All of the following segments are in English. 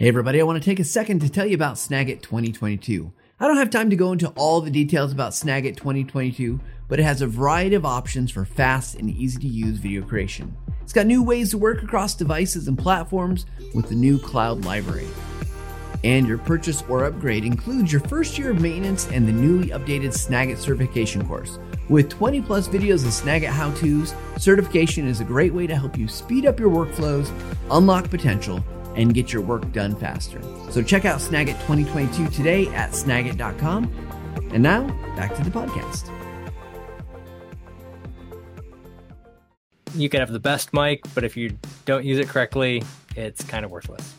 Hey everybody, I want to take a second to tell you about Snagit 2022. I don't have time to go into all the details about Snagit 2022, but it has a variety of options for fast and easy to use video creation. It's got new ways to work across devices and platforms with the new cloud library. And your purchase or upgrade includes your first year of maintenance and the newly updated Snagit certification course. With 20 plus videos of Snagit how to's, certification is a great way to help you speed up your workflows, unlock potential, and get your work done faster. So check out Snagit 2022 today at snagit.com. And now, back to the podcast. You can have the best mic, but if you don't use it correctly, it's kind of worthless.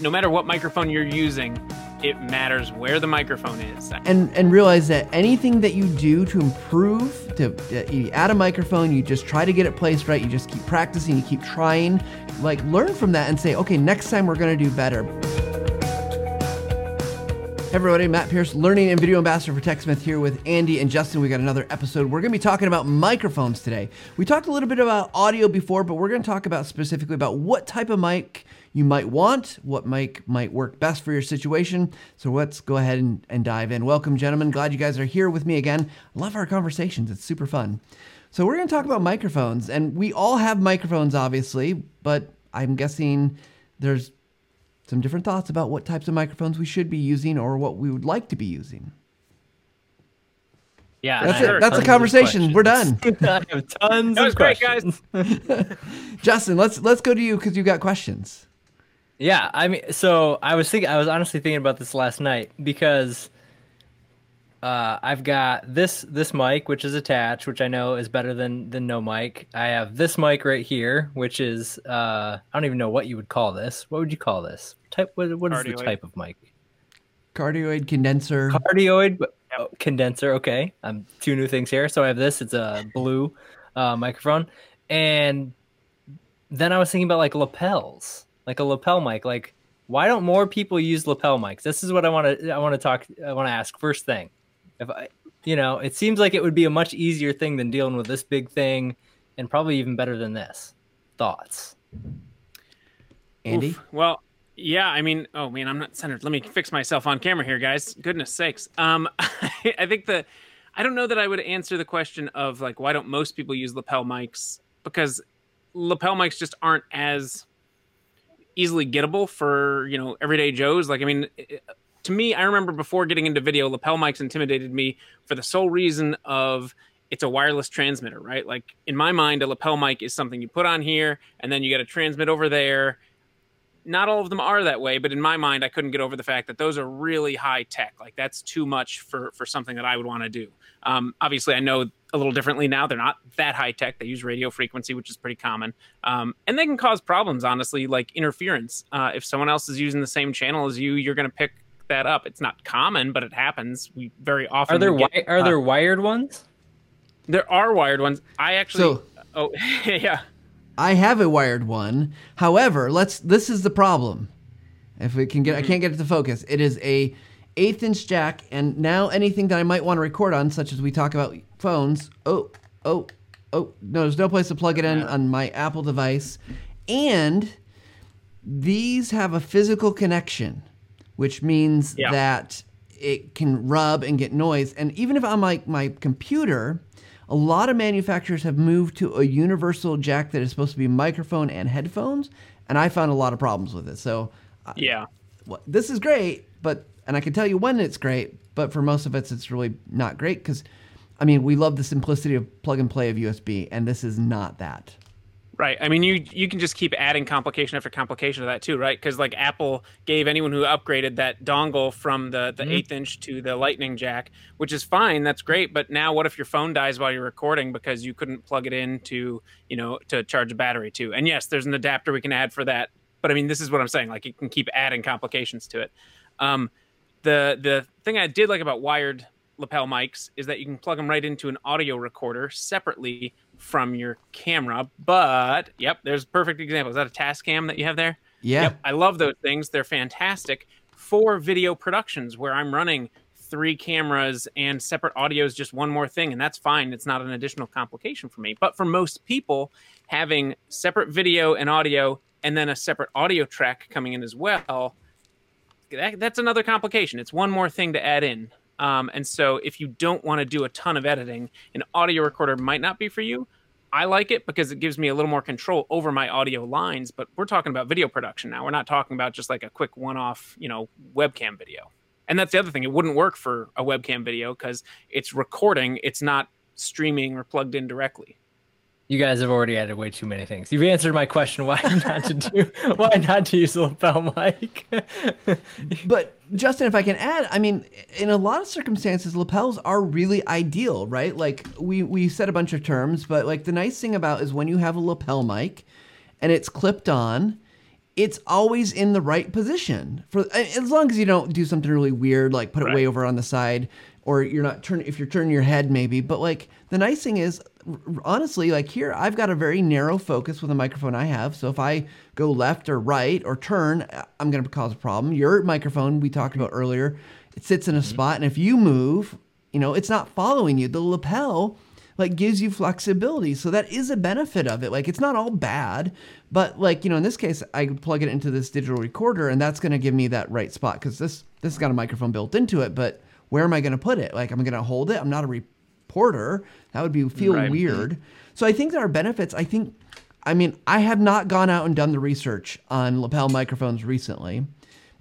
No matter what microphone you're using, it matters where the microphone is. And and realize that anything that you do to improve, to uh, you add a microphone, you just try to get it placed right. You just keep practicing, you keep trying. Like learn from that and say, okay, next time we're gonna do better. Hey everybody, Matt Pierce, Learning and Video Ambassador for TechSmith here with Andy and Justin. We got another episode. We're going to be talking about microphones today. We talked a little bit about audio before, but we're going to talk about specifically about what type of mic you might want, what mic might work best for your situation. So let's go ahead and, and dive in. Welcome, gentlemen. Glad you guys are here with me again. I love our conversations. It's super fun. So we're going to talk about microphones, and we all have microphones, obviously, but I'm guessing there's some different thoughts about what types of microphones we should be using or what we would like to be using. Yeah, That's it. That's a conversation. We're done. I have tons That was great, questions. guys. Justin, let's let's go to you because you've got questions. Yeah, I mean, so I was thinking, I was honestly thinking about this last night because uh, I've got this this mic, which is attached, which I know is better than than no mic. I have this mic right here, which is uh, I don't even know what you would call this. What would you call this? Type what, what is the Cardioid. type of mic? Cardioid condenser. Cardioid but- oh, condenser. Okay, I'm two new things here. So I have this. It's a blue uh, microphone, and then I was thinking about like lapels, like a lapel mic. Like, why don't more people use lapel mics? This is what I want to. I want to talk. I want to ask first thing. If I, you know, it seems like it would be a much easier thing than dealing with this big thing, and probably even better than this. Thoughts? Andy, Oof. Well, yeah, I mean, oh man, I'm not centered. Let me fix myself on camera here, guys. Goodness sakes. Um, I think the, I don't know that I would answer the question of like why don't most people use lapel mics because lapel mics just aren't as easily gettable for you know everyday Joes. Like, I mean. to me, I remember before getting into video, lapel mics intimidated me for the sole reason of it's a wireless transmitter, right? Like in my mind, a lapel mic is something you put on here and then you got to transmit over there. Not all of them are that way, but in my mind, I couldn't get over the fact that those are really high tech. Like that's too much for for something that I would want to do. Um, obviously, I know a little differently now. They're not that high tech. They use radio frequency, which is pretty common, um, and they can cause problems. Honestly, like interference. Uh, if someone else is using the same channel as you, you're going to pick that up. It's not common, but it happens. We very often Are there get- wi- are uh, there wired ones? there are wired ones. I actually. So- oh yeah. I have a wired one. However, let's. This is the problem. If we can get, I mm-hmm. can't get it to focus. It is a eighth inch jack, and now anything that I might want to record on, such as we talk about phones. Oh, oh, oh! No, there's no place to plug it in on my Apple device, and these have a physical connection, which means Yeah. that it can rub and get noise. And even if on my, my computer, a lot of manufacturers have moved to a universal jack that is supposed to be microphone and headphones, and I found a lot of problems with it. So Yeah. well, this is great, but and I can tell you when it's great, but for most of us, it's really not great because, I mean, we love the simplicity of plug and play of USB, and this is not that. Right. I mean, you you can just keep adding complication after complication to that too, right? Because like Apple gave anyone who upgraded that dongle from the the eighth inch to the Lightning jack, which is fine. That's great. But now, what if your phone dies while you're recording because you couldn't plug it in to you know to charge a battery to? And yes, there's an adapter we can add for that. But I mean, this is what I'm saying. Like you can keep adding complications to it. Um, the the thing I did like about wired lapel mics is that you can plug them right into an audio recorder separately from your camera. But yep, there's a perfect example. Is that a Tascam that you have there? Yeah. Yep, I love those things. They're fantastic for video productions where I'm running three cameras and separate audio is just one more thing, and that's fine. It's not an additional complication for me. But for most people, having separate video and audio and then a separate audio track coming in as well that, that's another complication. It's one more thing to add in. Um, and so if you don't want to do a ton of editing, an audio recorder might not be for you. I like it because it gives me a little more control over my audio lines, but we're talking about video production now. We're not talking about just like a quick one-off, you know, webcam video. And that's the other thing. It wouldn't work for a webcam video because it's recording, it's not streaming or plugged in directly. You guys have already added way too many things. You've answered my question why not to do why not to use a lapel mic. but Justin, if I can add, I mean, in a lot of circumstances, lapels are really ideal, right? Like we we said a bunch of terms, but like the nice thing about is when you have a lapel mic and it's clipped on, it's always in the right position for as long as you don't do something really weird like put it right. way over on the side or you're not turn if you're turning your head maybe. But like the nice thing is honestly like here i've got a very narrow focus with the microphone i have. So if i go left or right or turn i'm going to cause a problem. Your microphone we talked about earlier it sits in a mm-hmm. spot and if you move you know it's not following you. The lapel like gives you flexibility. So that is a benefit of it. Like it's not all bad but like you know in this case i plug it into this digital recorder and that's going to give me that right spot because this this has got a microphone built into it but where am I going to put it? Like, I'm going to hold it. I'm not a reporter. That would be feel right. weird. So I think there are benefits. I think, I mean, I have not gone out and done the research on lapel microphones recently,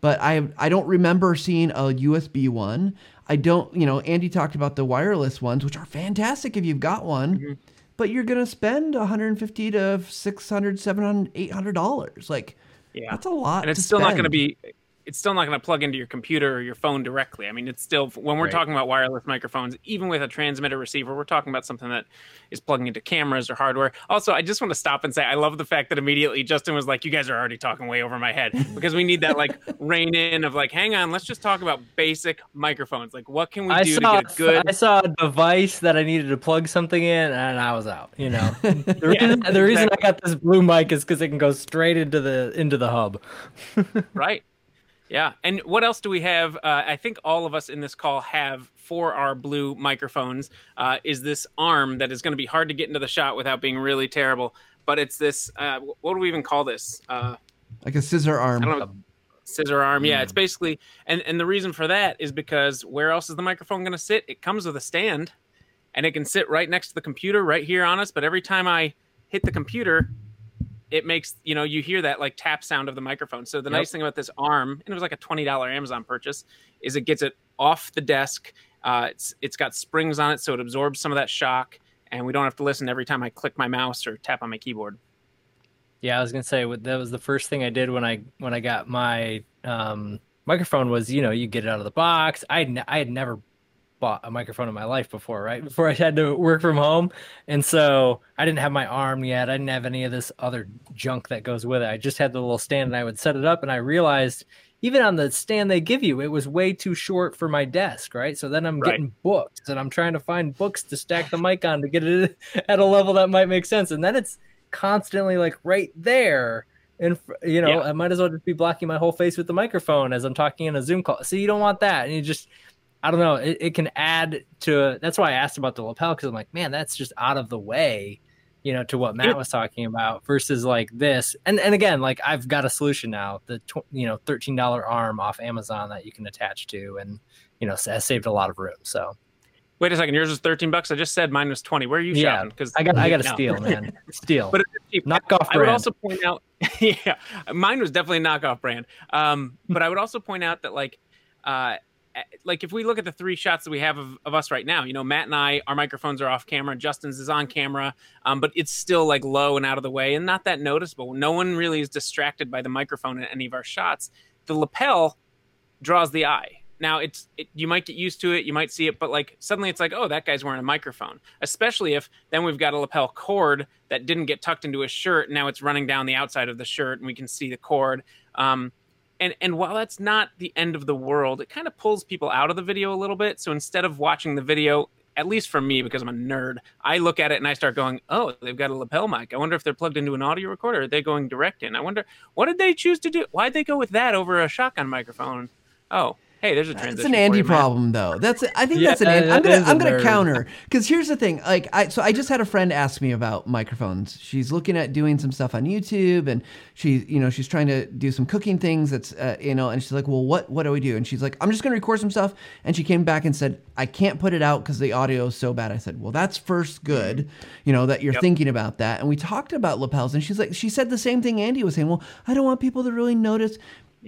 but I I don't remember seeing a USB one. I don't, you know, Andy talked about the wireless ones, which are fantastic if you've got one. Mm-hmm. But you're going to spend 150 to 600, 700, 800 dollars. Like, yeah, that's a lot. And it's still spend. not going to be it's still not going to plug into your computer or your phone directly. I mean, it's still when we're right. talking about wireless microphones, even with a transmitter receiver, we're talking about something that is plugging into cameras or hardware. Also, I just want to stop and say I love the fact that immediately Justin was like, "You guys are already talking way over my head," because we need that like rein in of like, "Hang on, let's just talk about basic microphones. Like, what can we I do saw, to get good?" I saw a device that I needed to plug something in, and I was out. You know, the, yeah, reason, the reason I got this blue mic is because it can go straight into the into the hub. right. Yeah. And what else do we have? Uh, I think all of us in this call have for our blue microphones uh, is this arm that is going to be hard to get into the shot without being really terrible. But it's this, uh, what do we even call this? Uh, like a scissor arm. I don't know. Scissor arm. Yeah. It's hmm. basically, and, and the reason for that is because where else is the microphone going to sit? It comes with a stand and it can sit right next to the computer right here on us. But every time I hit the computer, it makes you know you hear that like tap sound of the microphone. So the yep. nice thing about this arm, and it was like a twenty dollar Amazon purchase, is it gets it off the desk. Uh, it's it's got springs on it, so it absorbs some of that shock, and we don't have to listen every time I click my mouse or tap on my keyboard. Yeah, I was gonna say that was the first thing I did when I when I got my um, microphone. Was you know you get it out of the box. I had, I had never bought a microphone in my life before, right? Before I had to work from home. And so I didn't have my arm yet. I didn't have any of this other junk that goes with it. I just had the little stand and I would set it up and I realized even on the stand they give you, it was way too short for my desk, right? So then I'm right. getting books and I'm trying to find books to stack the mic on to get it at a level that might make sense. And then it's constantly like right there. And you know, yeah. I might as well just be blocking my whole face with the microphone as I'm talking in a Zoom call. So you don't want that, and you just I don't know. It, it can add to. That's why I asked about the lapel because I'm like, man, that's just out of the way, you know, to what Matt was talking about versus like this. And and again, like I've got a solution now. The tw- you know thirteen dollar arm off Amazon that you can attach to, and you know has saved a lot of room. So. Wait a second. Yours was thirteen bucks. I just said mine was twenty. Where are you yeah, shopping? Because I got I got a steal, man. Steal. but it's cheap. Knockoff I would also point out, yeah, mine was definitely a knockoff brand. Um, but I would also point out that like, uh, like if we look at the three shots that we have of, of, us right now, you know, Matt and I, our microphones are off camera. Justin's is on camera, um, but it's still like low and out of the way and not that noticeable. No one really is distracted by the microphone in any of our shots. The lapel draws the eye. Now it's it, you might get used to it, you might see it, but like suddenly it's like, oh, that guy's wearing a microphone. Especially if then we've got a lapel cord that didn't get tucked into a shirt. Now it's running down the outside of the shirt, and we can see the cord. Um, and and while that's not the end of the world, it kind of pulls people out of the video a little bit. So instead of watching the video, at least for me, because I'm a nerd, I look at it and I start going, "Oh, they've got a lapel mic. I wonder if they're plugged into an audio recorder. Are they going direct in? I wonder what did they choose to do? Why'd they go with that over a shotgun microphone? Oh, hey, there's a transition. It's an Andy for you, problem, though. That's I think Yeah, that's an. Andy, I'm gonna is a I'm gonna counter because here's the thing. Like I so I just had a friend ask me about microphones. She's looking at doing some stuff on YouTube, and she you know she's trying to do some cooking things. That's uh, you know, and she's like, well, what what do we do? And she's like, I'm just gonna record some stuff. And she came back and said, I can't put it out because the audio is so bad. I said, well, that's first good, you know, that you're Yep. thinking about that. And we talked about lapels, and she's like, she said the same thing Andy was saying. Well, I don't want people to really notice.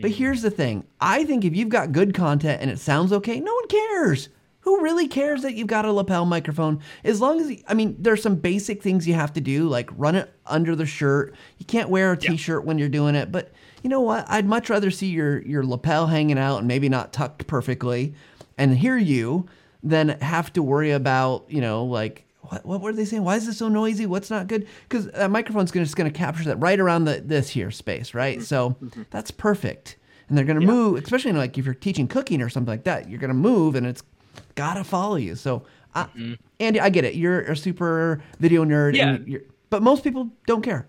But here's the thing. I think if you've got good content and it sounds okay, no one cares. Who really cares that you've got a lapel microphone? As long as I mean, there's some basic things you have to do, like run it under the shirt. You can't wear a t-shirt when you're doing it, but you know what? I'd much rather see your your lapel hanging out and maybe not tucked perfectly, and hear you than have to worry about you know like what, what were they saying? Why is this so noisy? What's not good? Because that microphone's gonna, just going to capture that right around the this here space, right? So mm-hmm. Mm-hmm. that's perfect. And they're going to move, especially like if you're teaching cooking or something like that, you're going to move and it's got to follow you. So, I, mm-hmm. Andy, I get it. You're a super video nerd, Yeah. and you're, but most people don't care.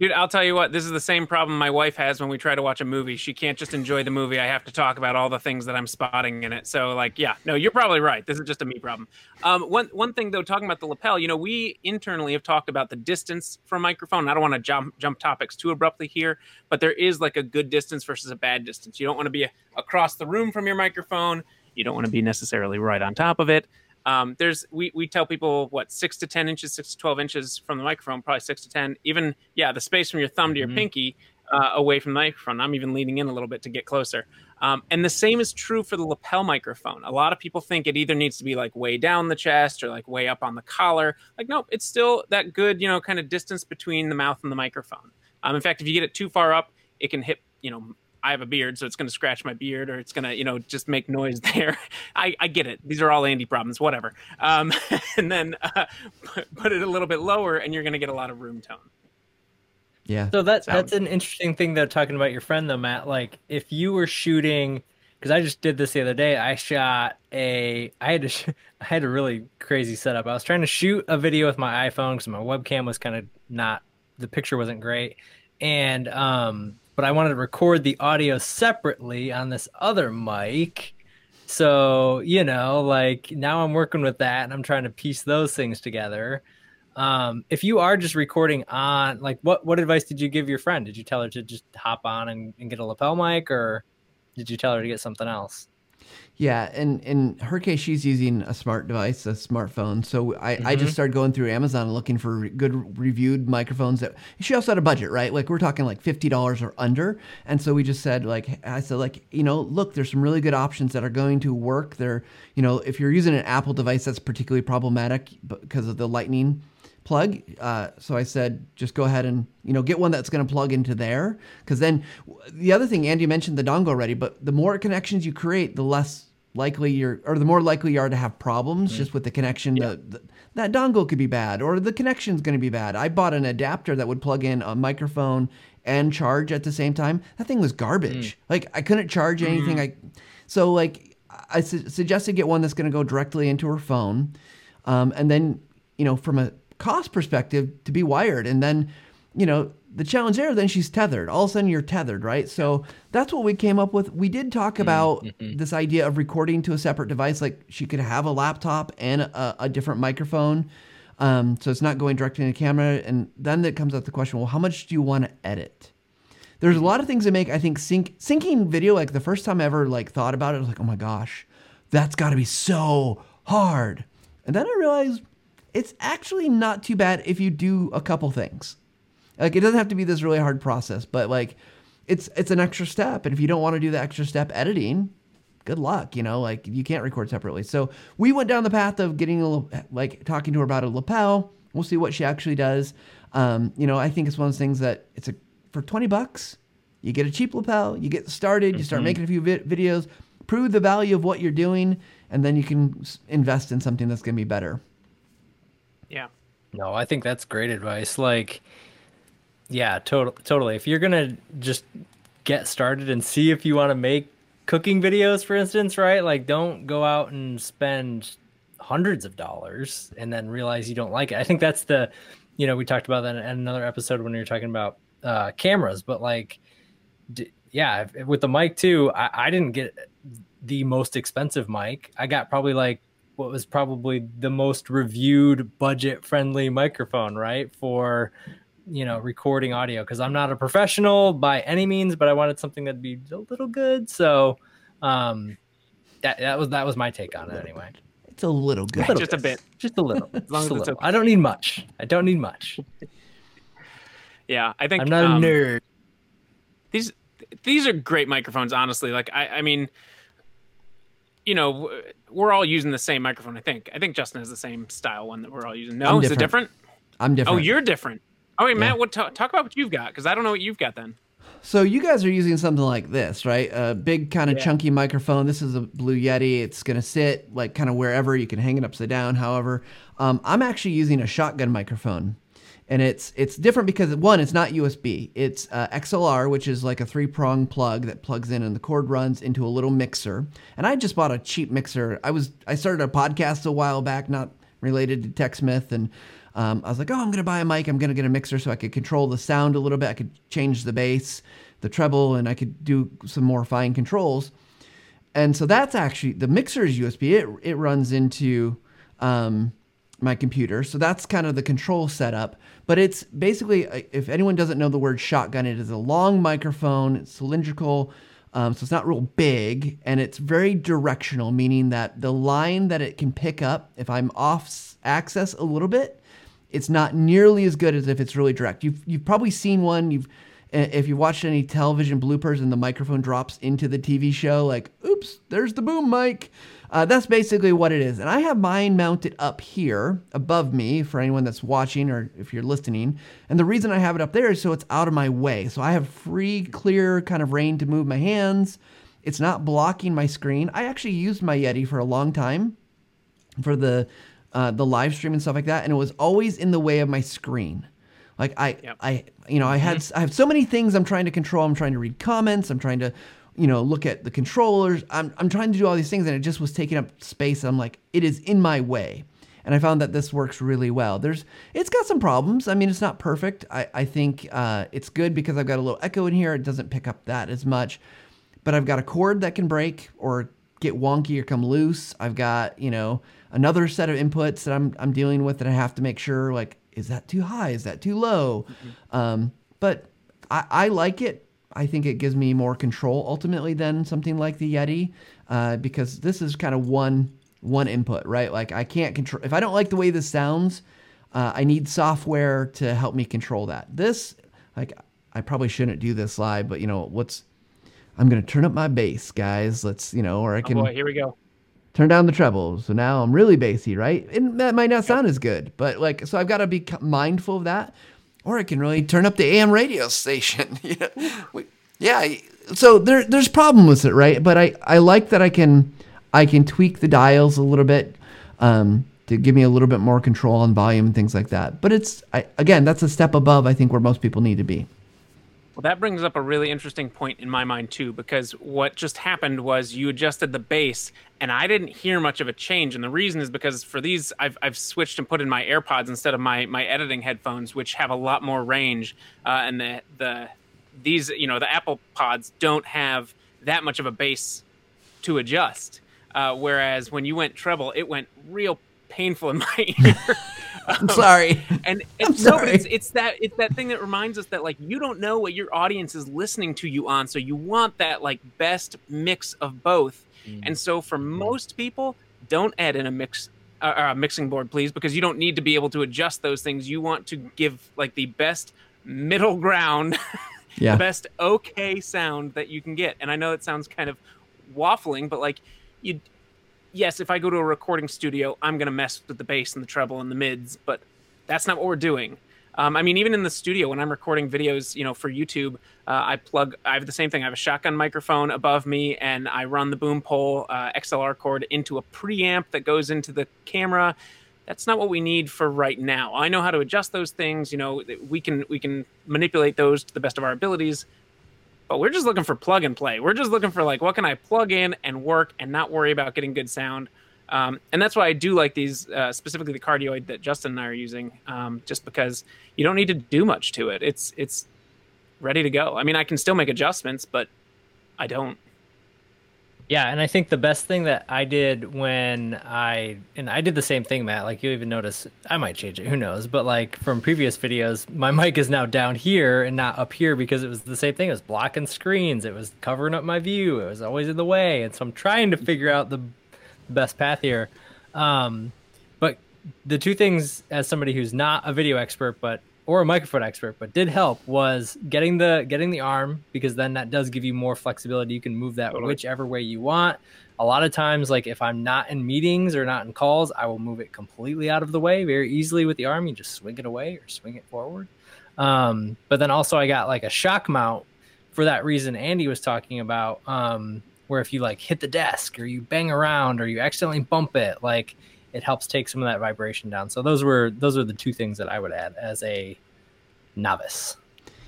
Dude, I'll tell you what, this is the same problem my wife has when we try to watch a movie. She can't just enjoy the movie. I have to talk about all the things that I'm spotting in it. So, like, yeah, no, you're probably right. This is just a me problem. Um, one one thing though, talking about the lapel, you know, we internally have talked about the distance from microphone. I don't want to jump jump topics too abruptly here, but there is like a good distance versus a bad distance. You don't want to be across the room from your microphone. You don't want to be necessarily right on top of it. Um, there's we, we tell people what six to ten inches, six to twelve inches from the microphone, probably six to ten. Even yeah, the space from your thumb to your pinky uh, away from the microphone. I'm even leaning in a little bit to get closer. Um, and the same is true for the lapel microphone. A lot of people think it either needs to be like way down the chest or like way up on the collar. Like nope, it's still that good you know kind of distance between the mouth and the microphone. Um, in fact, if you get it too far up, it can hit you know I have a beard, so it's going to scratch my beard, or it's going to, you know, just make noise there. I, I get it. These are all Andy problems, whatever. Um, and then uh, put, put it a little bit lower, and you're going to get a lot of room tone. Yeah. So that Sound. that's an interesting thing though talking about your friend though, Matt. Like if you were shooting because I just did this the other day. I shot a I had to sh- I had a really crazy setup. I was trying to shoot a video with my iPhone because my webcam was kind of not the picture wasn't great, and um, but I wanted to record the audio separately on this other mic. So you know, like now I'm working with that, and I'm trying to piece those things together. Um if you are just recording on like what what advice did you give your friend? Did you tell her to just hop on and, and get a lapel mic or did you tell her to get something else Yeah, and in her case, she's using a smart device, a smartphone. So I, I Mm-hmm. just started going through Amazon looking for good reviewed microphones. That she also had a budget, right? Like we're talking like fifty dollars or under. And so we just said, like I said, like you know, look, there's some really good options that are going to work. They're you know, if you're using an Apple device, that's particularly problematic because of the Lightning plug. Uh, so I said, just go ahead and you know get one that's going to plug into there. Because then the other thing, Andy mentioned the dongle already, but the more connections you create, the less likely you're, or the more likely you are to have problems just with the connection. The, the, that dongle could be bad, or the connection's going to be bad. I bought an adapter that would plug in a microphone and charge at the same time. That thing was garbage. Like I couldn't charge anything. I so like I su- suggested get one that's going to go directly into her phone, um, and then you know from a cost perspective to be wired, and then you know the challenge there. Then she's tethered. All of a sudden you're tethered, right? So that's what we came up with. We did talk mm-hmm. about mm-hmm. this idea of recording to a separate device, like she could have a laptop and a, a different microphone. Um, so it's not going directly into camera. And then that comes up the question, well, how much do you want to edit? There's a mm-hmm. lot of things that make I think sync syncing video like the first time I ever like thought about it I was like oh my gosh that's got to be so hard and then I realized it's actually not too bad if you do a couple things. Like it doesn't have to be this really hard process but like it's it's an extra step. And if you don't want to do the extra step editing good luck you know like you can't record separately. So we went down the path of getting a little like talking to her about a lapel. We'll see what she actually does. Um, you know i think it's one of those things that it's a for 20 bucks you get a cheap lapel you get started you start making a few vi- videos prove the value of what you're doing and then you can invest in something that's going to be better Yeah. no i think that's great advice like yeah total, totally if you're gonna just get started and see if you want to make cooking videos for instance right like don't go out and spend hundreds of dollars and then realize you don't like it i think that's the you know we talked about that in another episode when we were talking about uh cameras but like d- yeah with the mic too I, I didn't get the most expensive mic. I got probably like what was probably the most reviewed budget friendly microphone, right? For you know, recording audio because I'm not a professional by any means, but I wanted something that'd be a little good. So um that that was that was my take on it anyway. It's a little good. A little just bit. a bit. Just a little. as long as it's okay. I don't need much. I don't need much. yeah, I think I'm not um, a nerd. These these are great microphones, honestly. Like I, I mean, you know, we're all using the same microphone. I think. I think Justin has the same style one that we're all using. No, is it different? I'm different. Oh, you're different. Oh, wait, yeah. Matt. What talk, talk about what you've got? Because I don't know what you've got then. So you guys are using something like this, right? A big kind of yeah. chunky microphone. This is a Blue Yeti. It's gonna sit like kind of wherever. You can hang it upside down. However, um, I'm actually using a shotgun microphone and it's it's different because one, it's not USB. It's uh, XLR, which is like a three prong plug that plugs in, and the cord runs into a little mixer. And I just bought a cheap mixer. I was I started a podcast a while back, not related to TechSmith, and um, I was like, oh, I'm gonna buy a mic. I'm gonna get a mixer so I could control the sound a little bit. I could change the bass, the treble, and I could do some more fine controls. And so that's actually the mixer is USB. It it runs into um, my computer. So that's kind of the control setup. But it's basically, uh, if anyone doesn't know the word shotgun, it is a long microphone, it's cylindrical, um, so it's not real big, and it's very directional, meaning that the line that it can pick up, if I'm off axis a little bit, it's not nearly as good as if it's really direct. You've you've probably seen one. You've if you watched any television bloopers and the microphone drops into the TV show, like, oops, there's the boom mic. Uh, that's basically what it is. And I have mine mounted up here above me for anyone that's watching or if you're listening. And the reason I have it up there is so it's out of my way. So I have free, clear kind of rein to move my hands. It's not blocking my screen. I actually used my Yeti for a long time for the uh, the live stream and stuff like that, and it was always in the way of my screen. Like I, yep. I, you know, I had mm-hmm. I have so many things I'm trying to control. I'm trying to read comments. I'm trying to you know, look at the controllers. I'm, I'm trying to do all these things and it just was taking up space. I'm like, it is in my way. And I found that this works really well. There's, it's got some problems. I mean, it's not perfect. I, I think uh, it's good because I've got a little echo in here. It doesn't pick up that as much, but I've got a cord that can break or get wonky or come loose. I've got, you know, another set of inputs that I'm, I'm dealing with that I have to make sure like, is that too high? Is that too low? Mm-hmm. Um, but I, I like it. I think it gives me more control ultimately than something like the Yeti, uh, because this is kind of one one input, right? Like I can't control if I don't like the way this sounds, uh, I need software to help me control that. This, like, I probably shouldn't do this live, but you know what's? I'm gonna turn up my bass, guys. Let's you know, or I can. Oh boy, here we go. Turn down the treble. So now I'm really bassy, right? And that might not sound as good, but like, so I've got to be mindful of that or I can really turn up the AM radio station. yeah, so there, there's problem with it, right? But I, I like that I can I can tweak the dials a little bit um, to give me a little bit more control on volume and things like that. But it's I, again, that's a step above I think where most people need to be. Well, that brings up a really interesting point in my mind too, because what just happened was you adjusted the bass, and I didn't hear much of a change. And the reason is because for these, I've, I've switched and put in my AirPods instead of my my editing headphones, which have a lot more range. Uh, and the the these, you know, the Apple Pods don't have that much of a bass to adjust. Uh, whereas when you went treble, it went real painful in my ear. I'm sorry. And it's, no, but it's it's that it's that thing that reminds us that like you don't know what your audience is listening to you on, so you want that like best mix of both. Mm. And so for most people, don't add in a mix uh, a mixing board, please, because you don't need to be able to adjust those things. You want to give like the best middle ground, yeah. the best okay sound that you can get. And I know it sounds kind of waffling, but like you yes, if I go to a recording studio, I'm going to mess with the bass and the treble and the mids, but that's not what we're doing. Um, I mean, even in the studio, when I'm recording videos, you know, for YouTube, uh, I plug. I have the same thing. I have a shotgun microphone above me, and I run the boom pole uh, XLR cord into a preamp that goes into the camera. That's not what we need for right now. I know how to adjust those things. You know, we can we can manipulate those to the best of our abilities but we're just looking for plug and play. We're just looking for like what can I plug in and work and not worry about getting good sound. Um, and that's why I do like these, uh, specifically the cardioid that Justin and I are using, um, just because you don't need to do much to it. It's it's ready to go. I mean, I can still make adjustments, but I don't. Yeah, and I think the best thing that I did when I and I did the same thing, Matt. Like you even notice, I might change it. Who knows? But like from previous videos, my mic is now down here and not up here because it was the same thing. It was blocking screens. It was covering up my view. It was always in the way, and so I'm trying to figure out the best path here. Um, but the two things, as somebody who's not a video expert but or a microphone expert, but did help was getting the getting the arm because then that does give you more flexibility. You can move that totally. whichever way you want. A lot of times, like if I'm not in meetings or not in calls, I will move it completely out of the way very easily with the arm. You just swing it away or swing it forward. Um, but then also I got like a shock mount for that reason Andy was talking about, um, where if you like hit the desk or you bang around or you accidentally bump it, like it helps take some of that vibration down. So those were those are the two things that I would add as a novice.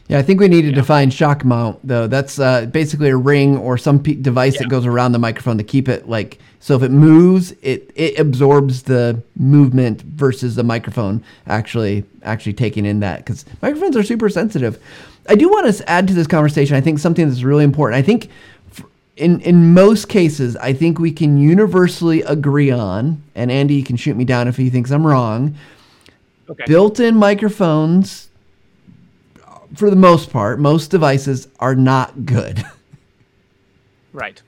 Yeah, I think we need to yeah. define shock mount though. That's uh, basically a ring or some pe- device yeah. that goes around the microphone to keep it like so. If it moves, it it absorbs the movement versus the microphone actually actually taking in that because microphones are super sensitive. I do want to add to this conversation. I think something that's really important. I think in in most cases, I think we can universally agree on, and Andy you can shoot me down if he thinks I'm wrong. Okay. Built-in microphones, for the most part, most devices are not good. right.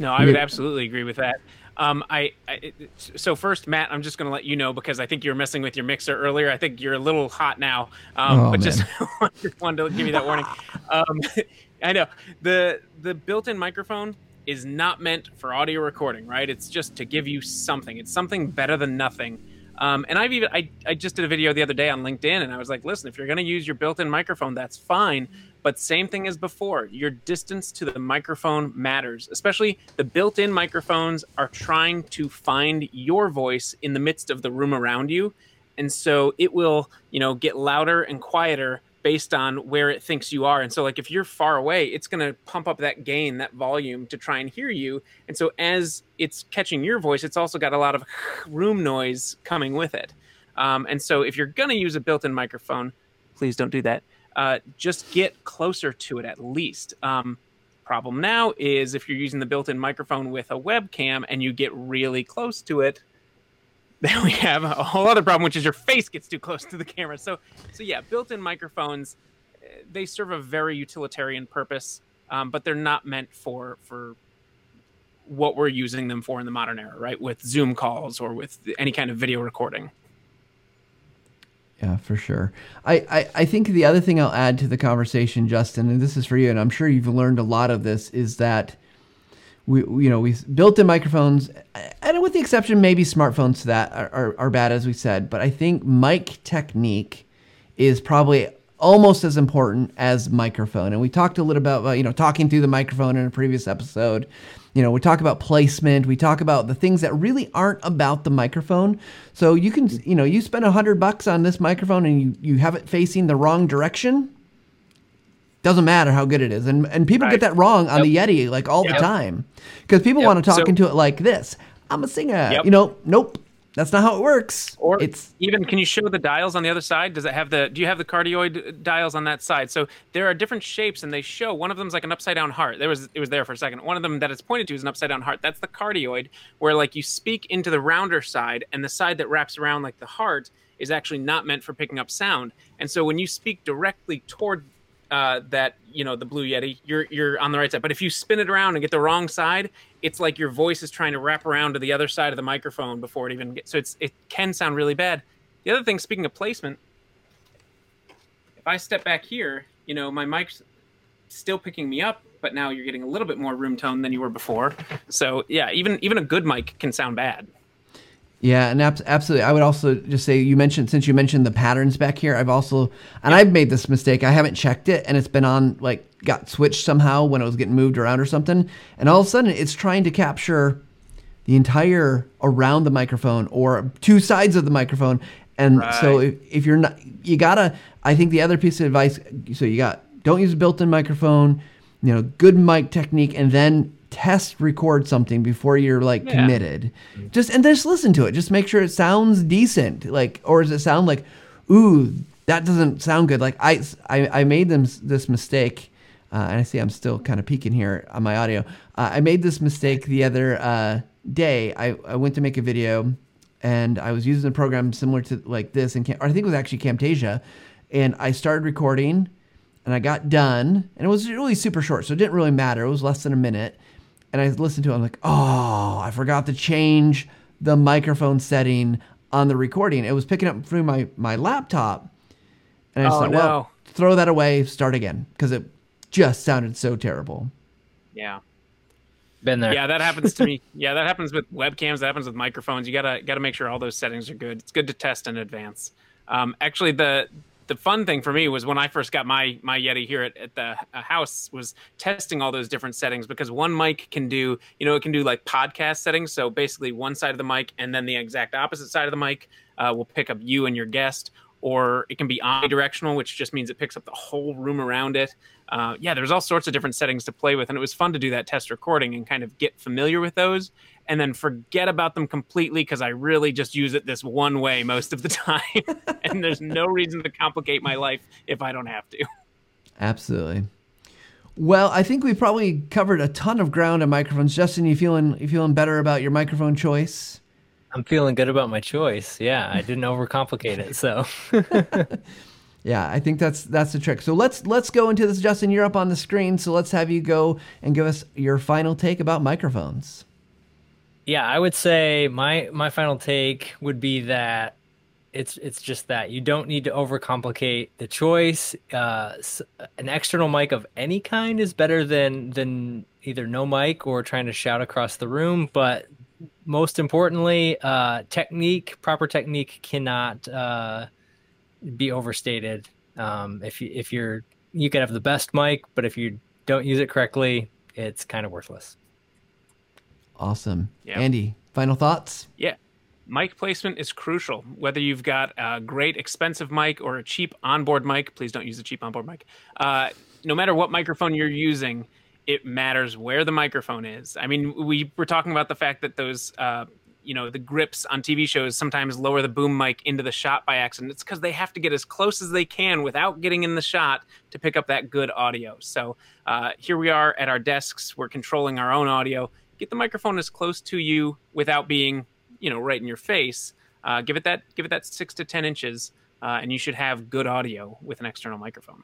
No, I would absolutely agree with that. Um, I, I, so first, Matt, I'm just going to let you know because I think you were messing with your mixer earlier. I think you're a little hot now, um, oh, but man. just, just wanted to give you that warning. Um, I know the the built-in microphone is not meant for audio recording, right? It's just to give you something. It's something better than nothing. Um, and I've even I, I just did a video the other day on LinkedIn, and I was like, listen, if you're going to use your built-in microphone, that's fine. But same thing as before, your distance to the microphone matters. Especially the built-in microphones are trying to find your voice in the midst of the room around you, and so it will, you know, get louder and quieter based on where it thinks you are. And so, like, if you're far away, it's going to pump up that gain, that volume to try and hear you. And so, as it's catching your voice, it's also got a lot of room noise coming with it. Um, and so, if you're going to use a built in microphone, please don't do that. Uh, just get closer to it at least. Um, problem now is if you're using the built in microphone with a webcam and you get really close to it, then we have a whole other problem, which is your face gets too close to the camera. So, so yeah, built-in microphones, eh, they serve a very utilitarian purpose, um, but they're not meant for for what we're using them for in the modern era, right? With Zoom calls or with any kind of video recording. Yeah, for sure. I, I, I think the other thing I'll add to the conversation, Justin, and this is for you, and I'm sure you've learned a lot of this, is that we you know we built in microphones and with the exception maybe smartphones to that are, are, are, bad as we said but i think mic technique is probably almost as important as microphone. And we talked a little about uh, you know talking through the microphone in a previous episode. You know we talk about placement. We talk about the things that really aren't about the microphone. So you can you know you spend a hundred bucks on this microphone and you you have it facing the wrong direction doesn't matter how good it is. And and people right. get that wrong on yep. the Yeti like all yep. the time. Because people yep. want to talk so, into it like this. I'm a singer. You know, nope. That's not how it works. Or it's even can you show the dials on the other side? Does it have the do you have the cardioid dials on that side? So there are different shapes and they show one of them is like an upside down heart. There was it was there for a second. One of them that it's pointed to is an upside down heart. That's the cardioid where like you speak into the rounder side and the side that wraps around like the heart is actually not meant for picking up sound. And so when you speak directly toward uh, that you know the blue yeti you're you're on the right side. But if you spin it around and get the wrong side it's like your voice is trying to wrap around to the other side of the microphone before it even gets so it's it can sound really bad. The other thing speaking of placement if i step back here you know my mic's still picking me up but now you're getting a little bit more room tone than you were before. So yeah even even a good mic can sound bad yeah, and ab- absolutely. I would also just say you mentioned since you mentioned the patterns back here, I've also and I've made this mistake. I haven't checked it, and it's been on like got switched somehow when it was getting moved around or something, and all of a sudden it's trying to capture the entire around the microphone or two sides of the microphone. And right. so if, if you're not, you gotta. I think the other piece of advice. So you got don't use a built-in microphone. You know, good mic technique, and then test record something before you're like yeah. committed. Just and just listen to it. Just make sure it sounds decent. Like or does it sound like, ooh, that doesn't sound good. Like I I, I made them this mistake uh, and I see I'm still kind of peaking here on my audio. Uh, I made this mistake the other uh, day. I, I went to make a video, and I was using a program similar to like this, and or I think it was actually Camtasia, and I started recording, and I got done, and it was really super short, so it didn't really matter. It was less than a minute, and I listened to it. I'm like, oh, I forgot to change the microphone setting on the recording. It was picking up through my my laptop, and I Oh, said, no. well, throw that away, start again, because it just sounded so terrible. Yeah. Been there. Yeah, that happens to me. Yeah, that happens with webcams. That happens with microphones. You gotta gotta make sure all those settings are good. It's good to test in advance. Um, actually, the the fun thing for me was when I first got my my Yeti here at, at the uh, house was testing all those different settings because one mic can do you know it can do like podcast settings. So basically, one side of the mic and then the exact opposite side of the mic uh, will pick up you and your guest. Or it can be omnidirectional, which just means it picks up the whole room around it. Uh, yeah, there's all sorts of different settings to play with, and it was fun to do that test recording and kind of get familiar with those, and then forget about them completely because I really just use it this one way most of the time, and there's no reason to complicate my life if I don't have to. Absolutely. Well, I think we probably covered a ton of ground on microphones. Justin, you feeling you feeling better about your microphone choice? I'm feeling good about my choice. Yeah, I didn't overcomplicate it. So Yeah, I think that's that's the trick. So let's let's go into this, Justin. You're up on the screen, so let's have you go and give us your final take about microphones. Yeah, I would say my my final take would be that it's it's just that you don't need to overcomplicate the choice. Uh, an external mic of any kind is better than than either no mic or trying to shout across the room. But most importantly, uh, technique, proper technique, cannot uh, be overstated. Um, if you if you're you could have the best mic, but if you don't use it correctly, it's kind of worthless. Awesome. Yeah. Andy, final thoughts? Yeah. Mic placement is crucial. Whether you've got a great expensive mic or a cheap onboard mic, please don't use a cheap onboard mic. Uh, no matter what microphone you're using, it matters where the microphone is. I mean, we were talking about the fact that those, uh, you know, the grips on TV shows sometimes lower the boom mic into the shot by accident. It's because they have to get as close as they can without getting in the shot to pick up that good audio. So uh, here we are at our desks. We're controlling our own audio. Get the microphone as close to you without being you know right in your face uh, give it that give it that six to ten inches uh, and you should have good audio with an external microphone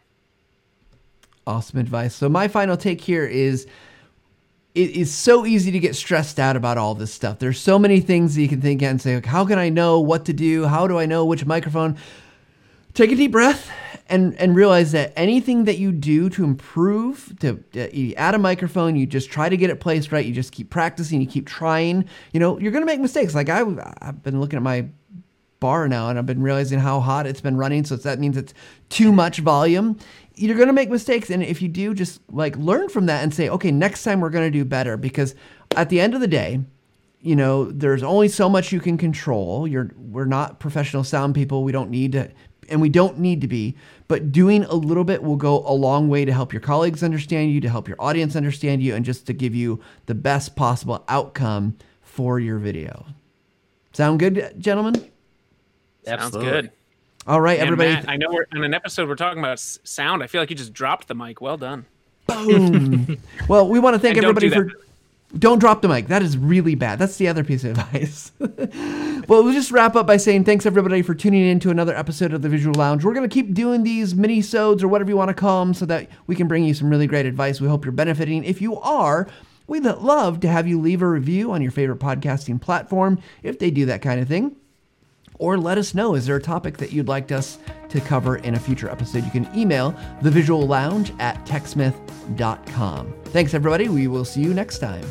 Awesome advice. So my final take here is it is so easy to get stressed out about all this stuff. There's so many things that you can think of and say, like, how can I know what to do? How do I know which microphone? Take a deep breath and and realize that anything that you do to improve, to you add a microphone, you just try to get it placed right. You just keep practicing, you keep trying. You know, you're gonna make mistakes. Like I, I've been looking at my bar now and I've been realizing how hot it's been running. So that means it's too much volume. You're to make mistakes. And if you do, just like learn from that and say, okay, next time we're to do better. Because at the end of the day, you know, there's only so much you can control. You're, we're not professional sound people. We don't need to, and we don't need to be, but doing a little bit will go a long way to help your colleagues understand you, to help your audience understand you, and just to give you the best possible outcome for your video. Sound good, gentlemen? sounds good All right, And everybody. Matt, i know we're in an episode we're talking about sound i feel like you just dropped the mic well done Boom. well, we want to thank And everybody do for. Don't drop the mic. That is really bad. That's the other piece of advice. well, we'll just wrap up by saying thanks everybody for tuning in to another episode of the Visual Lounge. We're to keep doing these mini sodes or whatever you want to call them so that we can bring you some really great advice. We hope you're benefiting. If you are, we'd love to have you leave a review on your favorite podcasting platform if they do that kind of thing or let us know. Is there a topic that you'd like us to cover in a future episode? You can email the visual lounge at techsmith.com thanks everybody. We will see you next time